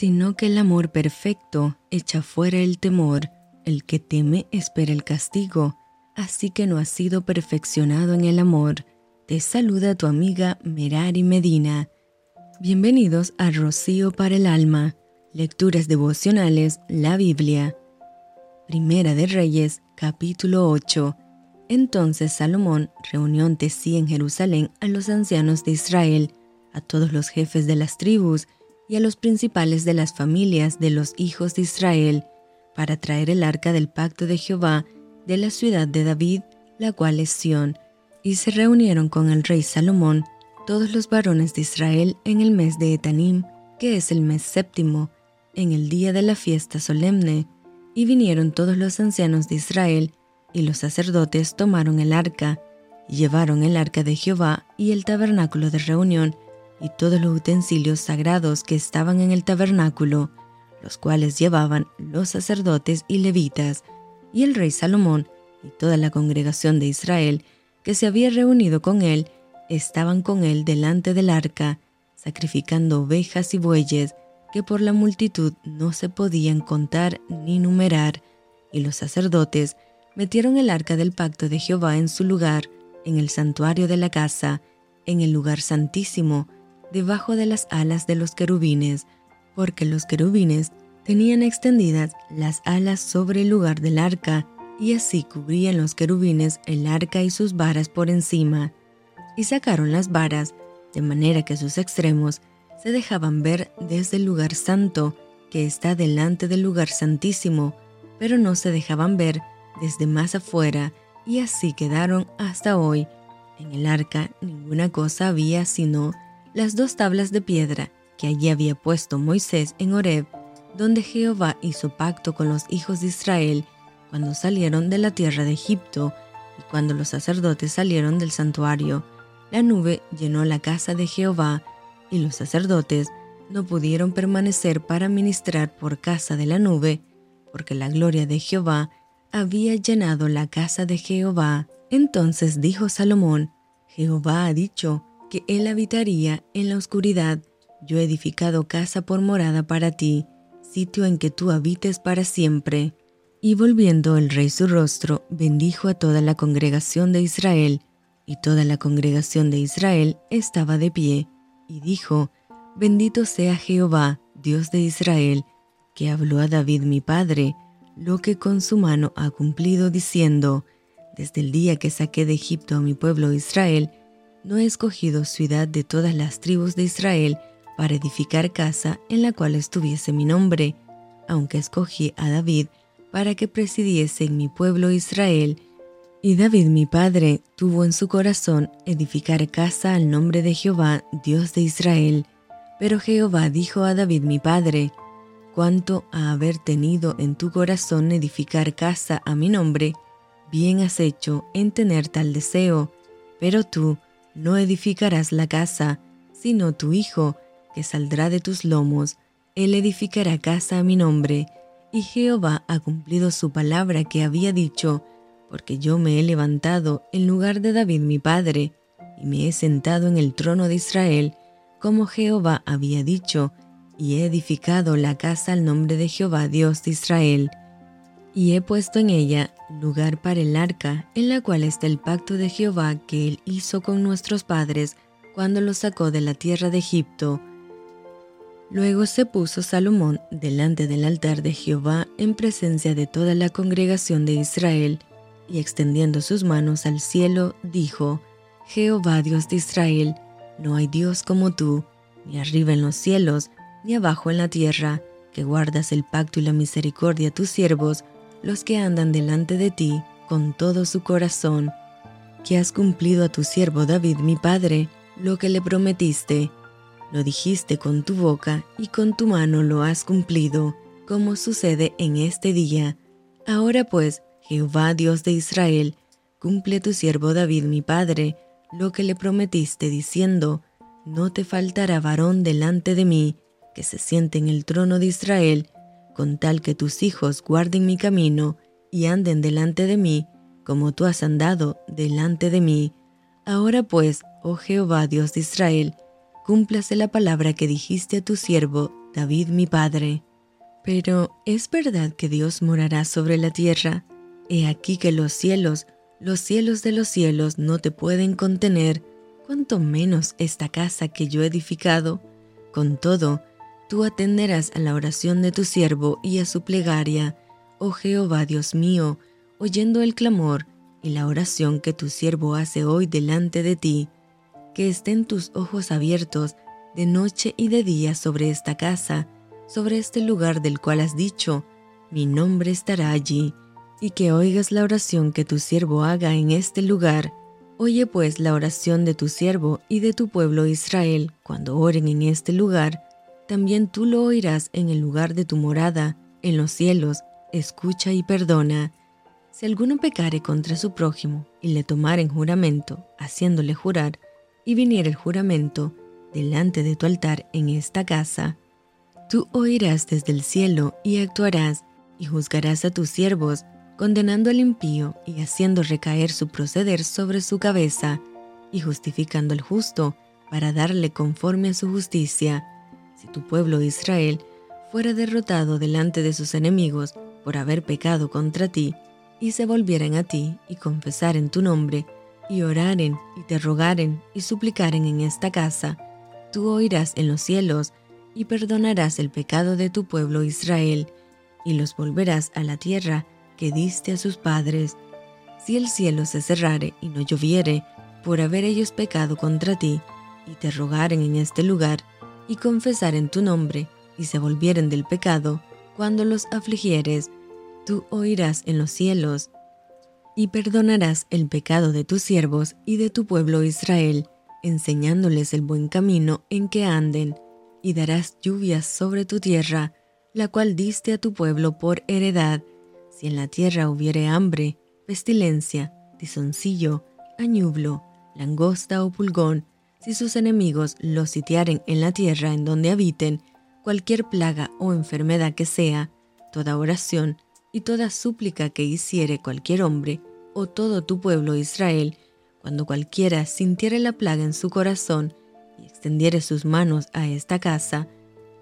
sino que el amor perfecto echa fuera el temor, el que teme espera el castigo, así que no has sido perfeccionado en el amor. Te saluda tu amiga Merari Medina. Bienvenidos a Rocío para el Alma, Lecturas Devocionales, la Biblia. Primera de Reyes, capítulo 8. Entonces Salomón reunió ante sí en Jerusalén a los ancianos de Israel, a todos los jefes de las tribus y a los principales de las familias de los hijos de Israel, para traer el arca del pacto de Jehová de la ciudad de David, la cual es Sión. Y se reunieron con el rey Salomón todos los varones de Israel en el mes de Etanim, que es el mes séptimo, en el día de la fiesta solemne. Y vinieron todos los ancianos de Israel, y los sacerdotes tomaron el arca, y llevaron el arca de Jehová y el tabernáculo de reunión, y todos los utensilios sagrados que estaban en el tabernáculo, los cuales llevaban los sacerdotes y levitas, y el rey Salomón y toda la congregación de Israel que se había reunido con él, estaban con él delante del arca, sacrificando ovejas y bueyes que por la multitud no se podían contar ni numerar, y los sacerdotes metieron el arca del pacto de Jehová en su lugar, en el santuario de la casa, en el lugar santísimo, debajo de las alas de los querubines, porque los querubines tenían extendidas las alas sobre el lugar del arca, y así cubrían los querubines el arca y sus varas por encima. Y sacaron las varas, de manera que sus extremos se dejaban ver desde el lugar santo, que está delante del lugar santísimo, pero no se dejaban ver desde más afuera, y así quedaron hasta hoy. En el arca ninguna cosa había sino las dos tablas de piedra que allí había puesto Moisés en Horeb, donde Jehová hizo pacto con los hijos de Israel cuando salieron de la tierra de Egipto y cuando los sacerdotes salieron del santuario. La nube llenó la casa de Jehová y los sacerdotes no pudieron permanecer para ministrar por casa de la nube, porque la gloria de Jehová había llenado la casa de Jehová. Entonces dijo Salomón, Jehová ha dicho, que Él habitaría en la oscuridad, yo he edificado casa por morada para ti, sitio en que tú habites para siempre. Y volviendo el rey su rostro, bendijo a toda la congregación de Israel, y toda la congregación de Israel estaba de pie, y dijo, Bendito sea Jehová, Dios de Israel, que habló a David mi padre, lo que con su mano ha cumplido diciendo, Desde el día que saqué de Egipto a mi pueblo Israel, no he escogido ciudad de todas las tribus de Israel para edificar casa en la cual estuviese mi nombre, aunque escogí a David para que presidiese en mi pueblo Israel. Y David mi padre tuvo en su corazón edificar casa al nombre de Jehová, Dios de Israel. Pero Jehová dijo a David mi padre, cuanto a haber tenido en tu corazón edificar casa a mi nombre, bien has hecho en tener tal deseo, pero tú no edificarás la casa, sino tu hijo, que saldrá de tus lomos, él edificará casa a mi nombre, y Jehová ha cumplido su palabra que había dicho, porque yo me he levantado en lugar de David mi padre, y me he sentado en el trono de Israel, como Jehová había dicho, y he edificado la casa al nombre de Jehová Dios de Israel. Y he puesto en ella lugar para el arca, en la cual está el pacto de Jehová que él hizo con nuestros padres cuando los sacó de la tierra de Egipto. Luego se puso Salomón delante del altar de Jehová en presencia de toda la congregación de Israel, y extendiendo sus manos al cielo, dijo, Jehová Dios de Israel, no hay Dios como tú, ni arriba en los cielos, ni abajo en la tierra, que guardas el pacto y la misericordia a tus siervos, los que andan delante de ti con todo su corazón, que has cumplido a tu siervo David mi padre lo que le prometiste. Lo dijiste con tu boca y con tu mano lo has cumplido, como sucede en este día. Ahora pues, Jehová Dios de Israel, cumple a tu siervo David mi padre lo que le prometiste diciendo, no te faltará varón delante de mí, que se siente en el trono de Israel, con tal que tus hijos guarden mi camino y anden delante de mí, como tú has andado delante de mí. Ahora pues, oh Jehová Dios de Israel, cúmplase la palabra que dijiste a tu siervo David mi padre. Pero ¿es verdad que Dios morará sobre la tierra? He aquí que los cielos, los cielos de los cielos no te pueden contener, cuanto menos esta casa que yo he edificado. Con todo, tú atenderás a la oración de tu siervo y a su plegaria, oh Jehová Dios mío, oyendo el clamor y la oración que tu siervo hace hoy delante de ti, que estén tus ojos abiertos de noche y de día sobre esta casa, sobre este lugar del cual has dicho, mi nombre estará allí, y que oigas la oración que tu siervo haga en este lugar. Oye pues la oración de tu siervo y de tu pueblo Israel cuando oren en este lugar, también tú lo oirás en el lugar de tu morada, en los cielos, escucha y perdona. Si alguno pecare contra su prójimo y le tomare en juramento, haciéndole jurar, y viniera el juramento delante de tu altar en esta casa, tú oirás desde el cielo y actuarás y juzgarás a tus siervos, condenando al impío y haciendo recaer su proceder sobre su cabeza, y justificando al justo para darle conforme a su justicia. Si tu pueblo Israel fuera derrotado delante de sus enemigos por haber pecado contra ti, y se volvieren a ti y confesaren tu nombre, y oraren y te rogaren y suplicaren en esta casa, tú oirás en los cielos y perdonarás el pecado de tu pueblo Israel, y los volverás a la tierra que diste a sus padres. Si el cielo se cerrare y no lloviere, por haber ellos pecado contra ti, y te rogaren en este lugar, y confesaren tu nombre, y se volvieren del pecado, cuando los afligieres, tú oirás en los cielos, y perdonarás el pecado de tus siervos y de tu pueblo Israel, enseñándoles el buen camino en que anden, y darás lluvias sobre tu tierra, la cual diste a tu pueblo por heredad. Si en la tierra hubiere hambre, pestilencia, tizoncillo, añublo, langosta o pulgón, si sus enemigos los sitiaren en la tierra en donde habiten, cualquier plaga o enfermedad que sea, toda oración y toda súplica que hiciere cualquier hombre o todo tu pueblo Israel, cuando cualquiera sintiere la plaga en su corazón y extendiere sus manos a esta casa,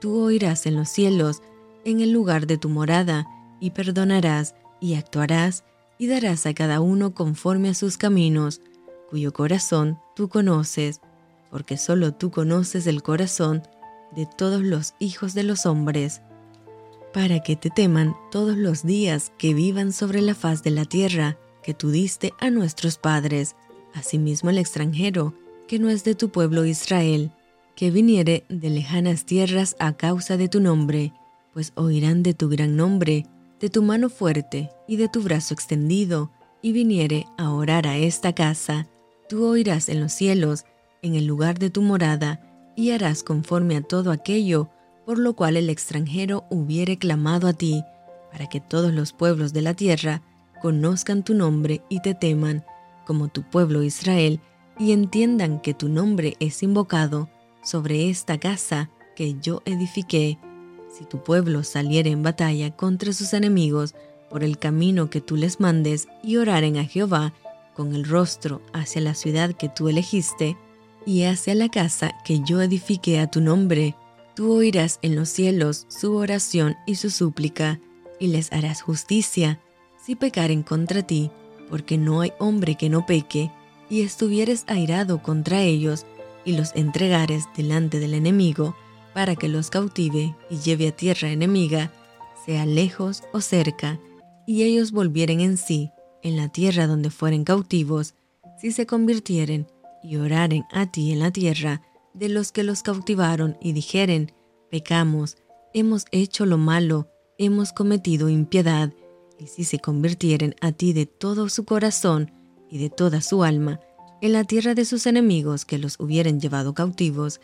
tú oirás en los cielos, en el lugar de tu morada, y perdonarás y actuarás y darás a cada uno conforme a sus caminos, cuyo corazón tú conoces, porque solo tú conoces el corazón de todos los hijos de los hombres para que te teman todos los días que vivan sobre la faz de la tierra que tú diste a nuestros padres, asimismo el extranjero, que no es de tu pueblo Israel, que viniere de lejanas tierras a causa de tu nombre, pues oirán de tu gran nombre, de tu mano fuerte y de tu brazo extendido, y viniere a orar a esta casa, tú oirás en los cielos, en el lugar de tu morada, y harás conforme a todo aquello por lo cual el extranjero hubiere clamado a ti, para que todos los pueblos de la tierra conozcan tu nombre y te teman, como tu pueblo Israel, y entiendan que tu nombre es invocado sobre esta casa que yo edifiqué. Si tu pueblo saliere en batalla contra sus enemigos por el camino que tú les mandes y oraren a Jehová con el rostro hacia la ciudad que tú elegiste y hacia la casa que yo edifiqué a tu nombre, Tú oirás en los cielos su oración y su súplica, y les harás justicia si pecaren contra ti, porque no hay hombre que no peque, y estuvieres airado contra ellos, y los entregares delante del enemigo, para que los cautive y lleve a tierra enemiga, sea lejos o cerca, y ellos volvieren en sí, en la tierra donde fueren cautivos, si se convirtieren y oraren a ti en la tierra, de los que los cautivaron y dijeren, pecamos, hemos hecho lo malo, hemos cometido impiedad, y si se convirtieren a ti de todo su corazón y de toda su alma, en la tierra de sus enemigos que los hubieren llevado cautivos,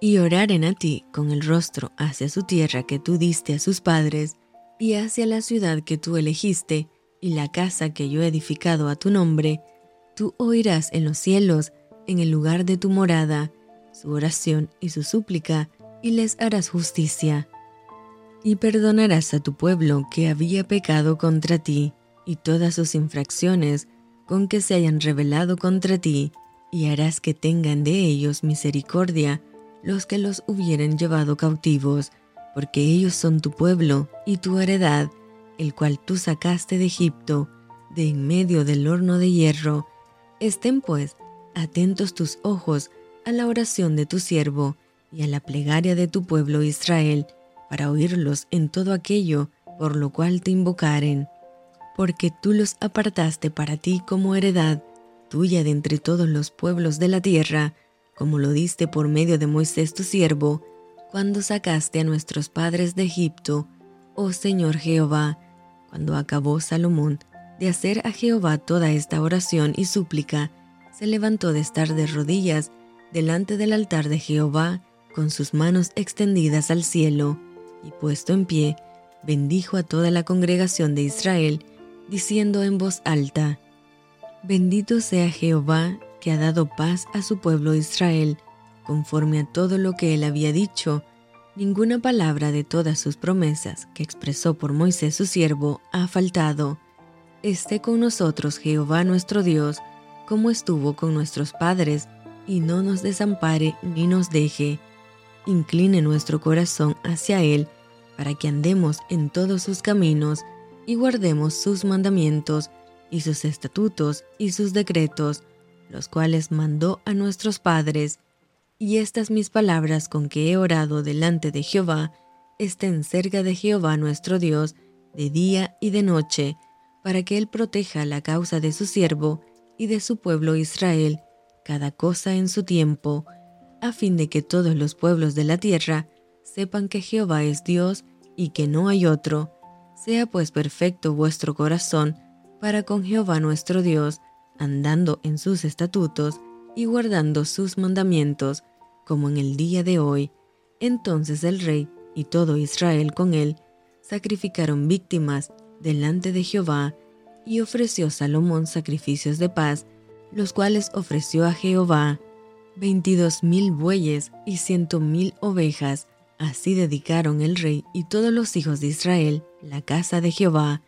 y oraren a ti con el rostro hacia su tierra que tú diste a sus padres, y hacia la ciudad que tú elegiste, y la casa que yo he edificado a tu nombre, tú oirás en los cielos, en el lugar de tu morada, su oración y su súplica, y les harás justicia. Y perdonarás a tu pueblo que había pecado contra ti, y todas sus infracciones con que se hayan rebelado contra ti, y harás que tengan de ellos misericordia los que los hubieren llevado cautivos, porque ellos son tu pueblo y tu heredad, el cual tú sacaste de Egipto, de en medio del horno de hierro. Estén pues atentos tus ojos a la oración de tu siervo y a la plegaria de tu pueblo Israel, para oírlos en todo aquello por lo cual te invocaren. Porque tú los apartaste para ti como heredad, tuya de entre todos los pueblos de la tierra, como lo diste por medio de Moisés tu siervo, cuando sacaste a nuestros padres de Egipto, oh Señor Jehová, cuando acabó Salomón de hacer a Jehová toda esta oración y súplica, se levantó de estar de rodillas delante del altar de Jehová, con sus manos extendidas al cielo, y puesto en pie, bendijo a toda la congregación de Israel, diciendo en voz alta, Bendito sea Jehová, que ha dado paz a su pueblo Israel, conforme a todo lo que él había dicho, ninguna palabra de todas sus promesas que expresó por Moisés su siervo ha faltado. Esté con nosotros Jehová nuestro Dios, como estuvo con nuestros padres, y no nos desampare ni nos deje. Incline nuestro corazón hacia Él, para que andemos en todos sus caminos y guardemos sus mandamientos y sus estatutos y sus decretos, los cuales mandó a nuestros padres y estas mis palabras con que he orado delante de Jehová estén cerca de Jehová nuestro Dios de día y de noche, para que Él proteja la causa de su siervo y de su pueblo Israel, cada cosa en su tiempo, a fin de que todos los pueblos de la tierra sepan que Jehová es Dios y que no hay otro. Sea pues perfecto vuestro corazón para con Jehová nuestro Dios, andando en sus estatutos y guardando sus mandamientos, como en el día de hoy. Entonces el rey y todo Israel con él sacrificaron víctimas delante de Jehová, y ofreció Salomón sacrificios de paz, los cuales ofreció a Jehová veintidós mil bueyes y ciento mil ovejas. Así dedicaron el rey y todos los hijos de Israel la casa de Jehová.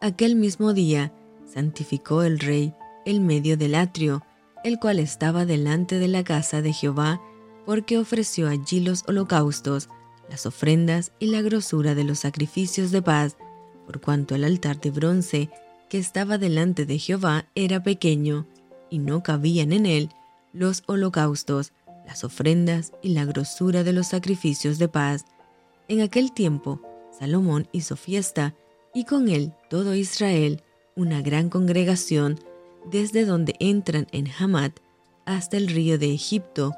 Aquel mismo día santificó el rey el medio del atrio, el cual estaba delante de la casa de Jehová, porque ofreció allí los holocaustos, las ofrendas y la grosura de los sacrificios de paz, por cuanto el altar de bronce que estaba delante de Jehová era pequeño, y no cabían en él los holocaustos, las ofrendas y la grosura de los sacrificios de paz. En aquel tiempo, Salomón hizo fiesta, y con él todo Israel, una gran congregación, desde donde entran en Hamad hasta el río de Egipto,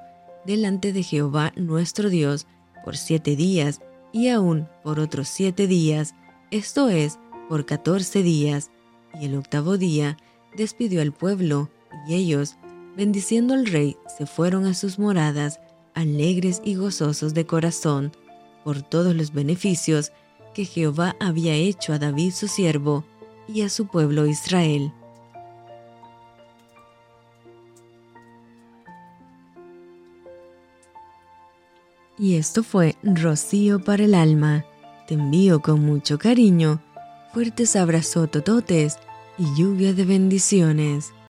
delante de Jehová nuestro Dios por siete días y aún por otros siete días, esto es, por catorce días, y el octavo día despidió al pueblo, y ellos, bendiciendo al rey, se fueron a sus moradas, alegres y gozosos de corazón, por todos los beneficios que Jehová había hecho a David su siervo y a su pueblo Israel. Y esto fue Rocío para el alma. Te envío con mucho cariño, fuertes abrazos tototes y lluvia de bendiciones.